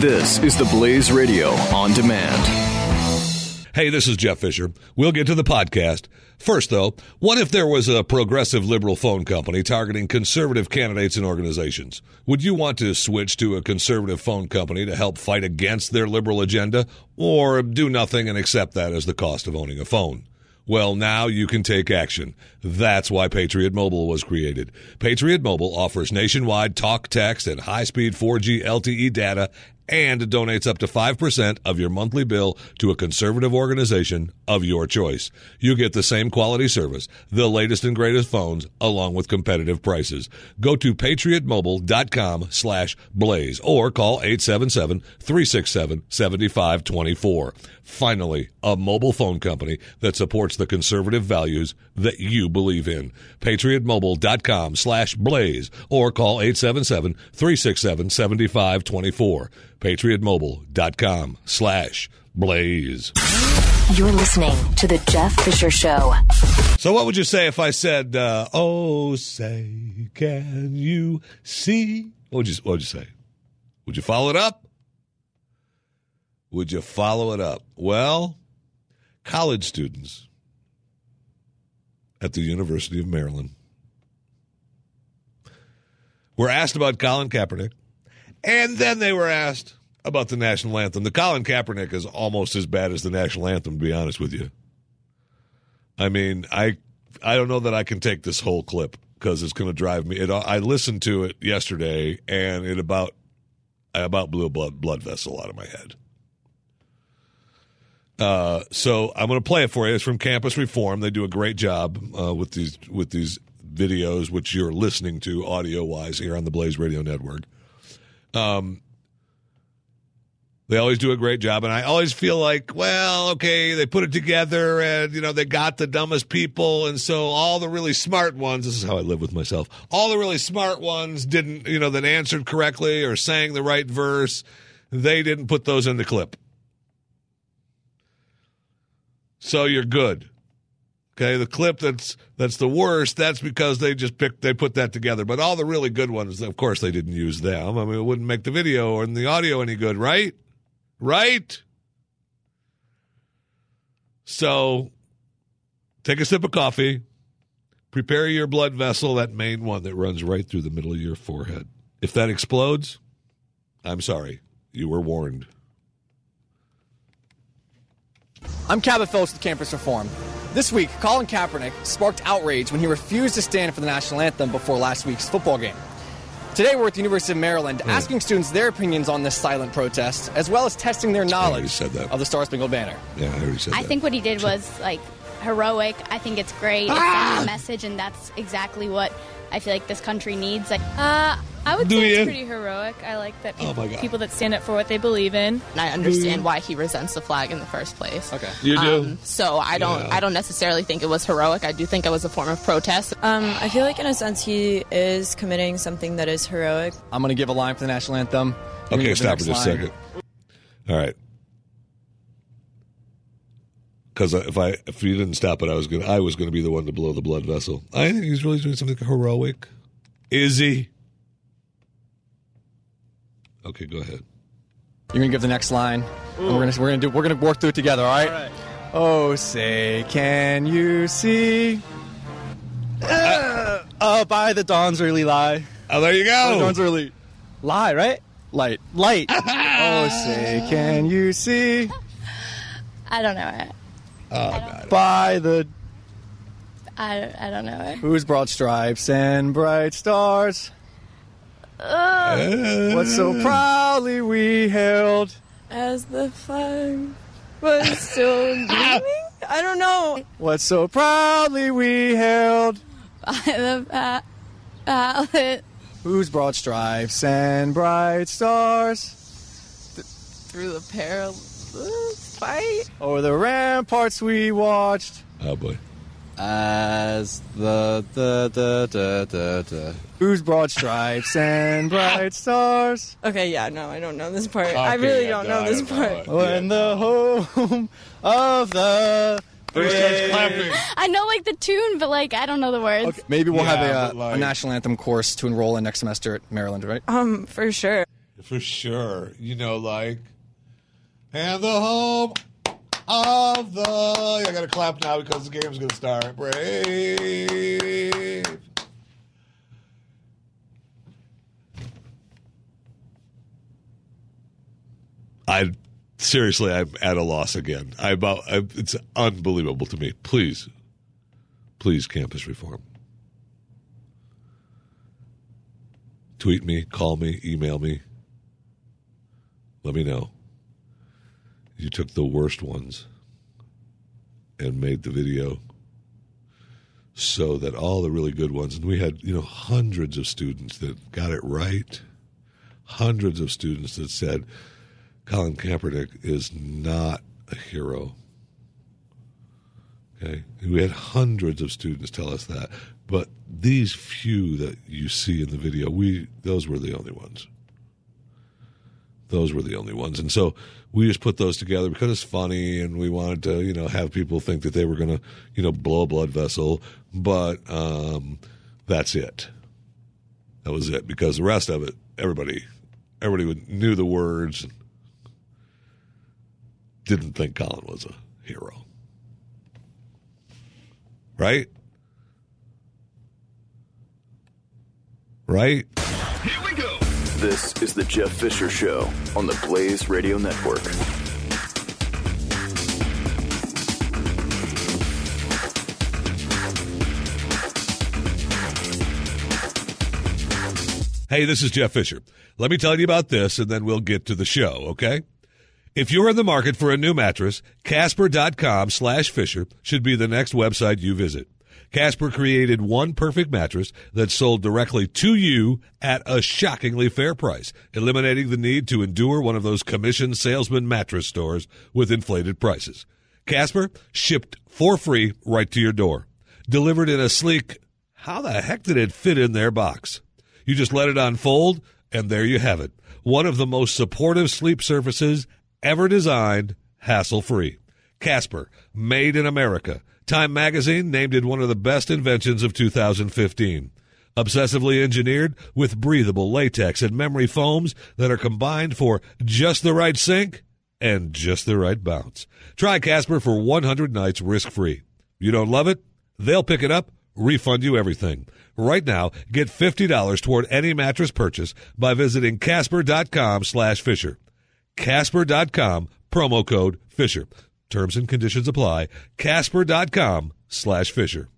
This is the Blaze Radio on demand. Hey, this is Jeff Fisher. We'll get to the podcast. First, though, what if there was a progressive liberal phone company targeting conservative candidates and organizations? Would you want to switch to a conservative phone company to help fight against their liberal agenda, or do nothing and accept that as the cost of owning a phone? Well, now you can take action. That's why Patriot Mobile was created. Patriot Mobile offers nationwide talk, text, and high speed 4G LTE data and donates up to 5% of your monthly bill to a conservative organization of your choice. You get the same quality service, the latest and greatest phones, along with competitive prices. Go to patriotmobile.com slash blaze or call 877-367-7524. Finally, a mobile phone company that supports the conservative values that you believe in. patriotmobile.com slash blaze or call 877-367-7524 patriotmobile.com slash blaze. You're listening to The Jeff Fisher Show. So what would you say if I said, uh, oh, say, can you see? What would you, what would you say? Would you follow it up? Would you follow it up? Well, college students at the University of Maryland were asked about Colin Kaepernick and then they were asked about the national anthem. The Colin Kaepernick is almost as bad as the national anthem, to be honest with you. I mean, I I don't know that I can take this whole clip because it's going to drive me. It, I listened to it yesterday, and it about I about blew a blood blood vessel out of my head. Uh, so I'm going to play it for you. It's from Campus Reform. They do a great job uh, with these with these videos, which you're listening to audio wise here on the Blaze Radio Network. Um, they always do a great job, and I always feel like, well, okay, they put it together, and you know they got the dumbest people, and so all the really smart ones. This is how I live with myself. All the really smart ones didn't, you know, that answered correctly or sang the right verse. They didn't put those in the clip, so you're good. Okay, the clip that's that's the worst. That's because they just picked they put that together. But all the really good ones, of course, they didn't use them. I mean, it wouldn't make the video or the audio any good, right? Right. So, take a sip of coffee. Prepare your blood vessel, that main one that runs right through the middle of your forehead. If that explodes, I'm sorry. You were warned. I'm Cabot Phillips with Campus Reform. This week, Colin Kaepernick sparked outrage when he refused to stand for the national anthem before last week's football game. Today, we're at the University of Maryland Hmm. asking students their opinions on this silent protest, as well as testing their knowledge of the Star Spangled Banner. Yeah, I already said I think what he did was like heroic. I think it's great. It's sending a message, and that's exactly what I feel like this country needs. Like, Uh, I would Do say you? it's pretty heroic. I like that Oh people, my God. people that stand up for what they believe in. And I understand why he resents the flag in the first place. Okay. You do? Um, so I don't. Yeah. I don't necessarily think it was heroic. I do think it was a form of protest. Um, I feel like in a sense he is committing something that is heroic. I'm going to give a line for the national anthem. You're Okay, stop for next just a second. All right. Because if I if you didn't stop it, I was gonna I was gonna be the one to blow the blood vessel. I think he's really doing something heroic. Is he? Okay, go ahead. You're gonna give the next line. And we're gonna we're gonna do we're gonna work through it together. All right. Oh, say, can you see? Uh, uh, by the dawn's early lie. Oh, there you By the go. dawn's early lie, right? Light, light. oh, say, can you see? I don't know it. By the I, I don't know it. whose broad stripes and bright stars. Uh, what so uh. proudly we held. As the flag was still gleaming? I don't know. What so proudly we held. By the pa- palette Whose broad stripes and bright stars Through the perilous fight. o'er the ramparts we watched. Oh boy. As the the the the the the whose broad stripes and bright stars Okay, yeah, no, I don't know this part. I really don't know this part. when the home of the brave. I know like the tune, but like I don't know the words. Okay, maybe we'll Yeah, have a, uh, like- a national anthem course to enroll in next semester at Maryland, right? Um, for sure. for sure. You know, like, and the home of the. I got to clap now because the game's to start. Brave. I seriously, I'm at a loss again. I about I, it's unbelievable to me. Please, please, campus reform. Tweet me, call me, email me. Let me know. You took the worst ones and made the video so that all the really good ones, and we had, you know, hundreds of students that got it right, hundreds of students that said, Colin Kaepernick is not a hero. Okay, we had hundreds of students tell us that, but these few that you see in the video, we those were the only ones. Those were the only ones, and so we just put those together because it's funny, and we wanted to, you know, have people think that they were going to, you know, blow a blood vessel, but um, that's it. That was it because the rest of it, everybody, everybody knew the words didn't think Colin was a hero. Right? Right? This is the Jeff Fisher Show on the Blaze Radio Network. Hey, this is Jeff Fisher. Let me tell you about this and then we'll get to the show, okay? If you're in the market for a new mattress, Casper.com slash Fisher should be the next website you visit. Casper created one perfect mattress that sold directly to you at a shockingly fair price, eliminating the need to endure one of those commission salesman mattress stores with inflated prices. Casper shipped for free right to your door, delivered in a sleek, how the heck did it fit in their box? You just let it unfold, and there you have it. One of the most supportive sleep surfaces ever designed, hassle free. Casper, made in America. Time magazine named it one of the best inventions of 2015. Obsessively engineered with breathable latex and memory foams that are combined for just the right sink and just the right bounce. Try Casper for 100 nights risk free. You don't love it? They'll pick it up, refund you everything. Right now, get $50 toward any mattress purchase by visiting casper.com slash Fisher. Casper.com, promo code Fisher. Terms and conditions apply. Casper.com slash Fisher.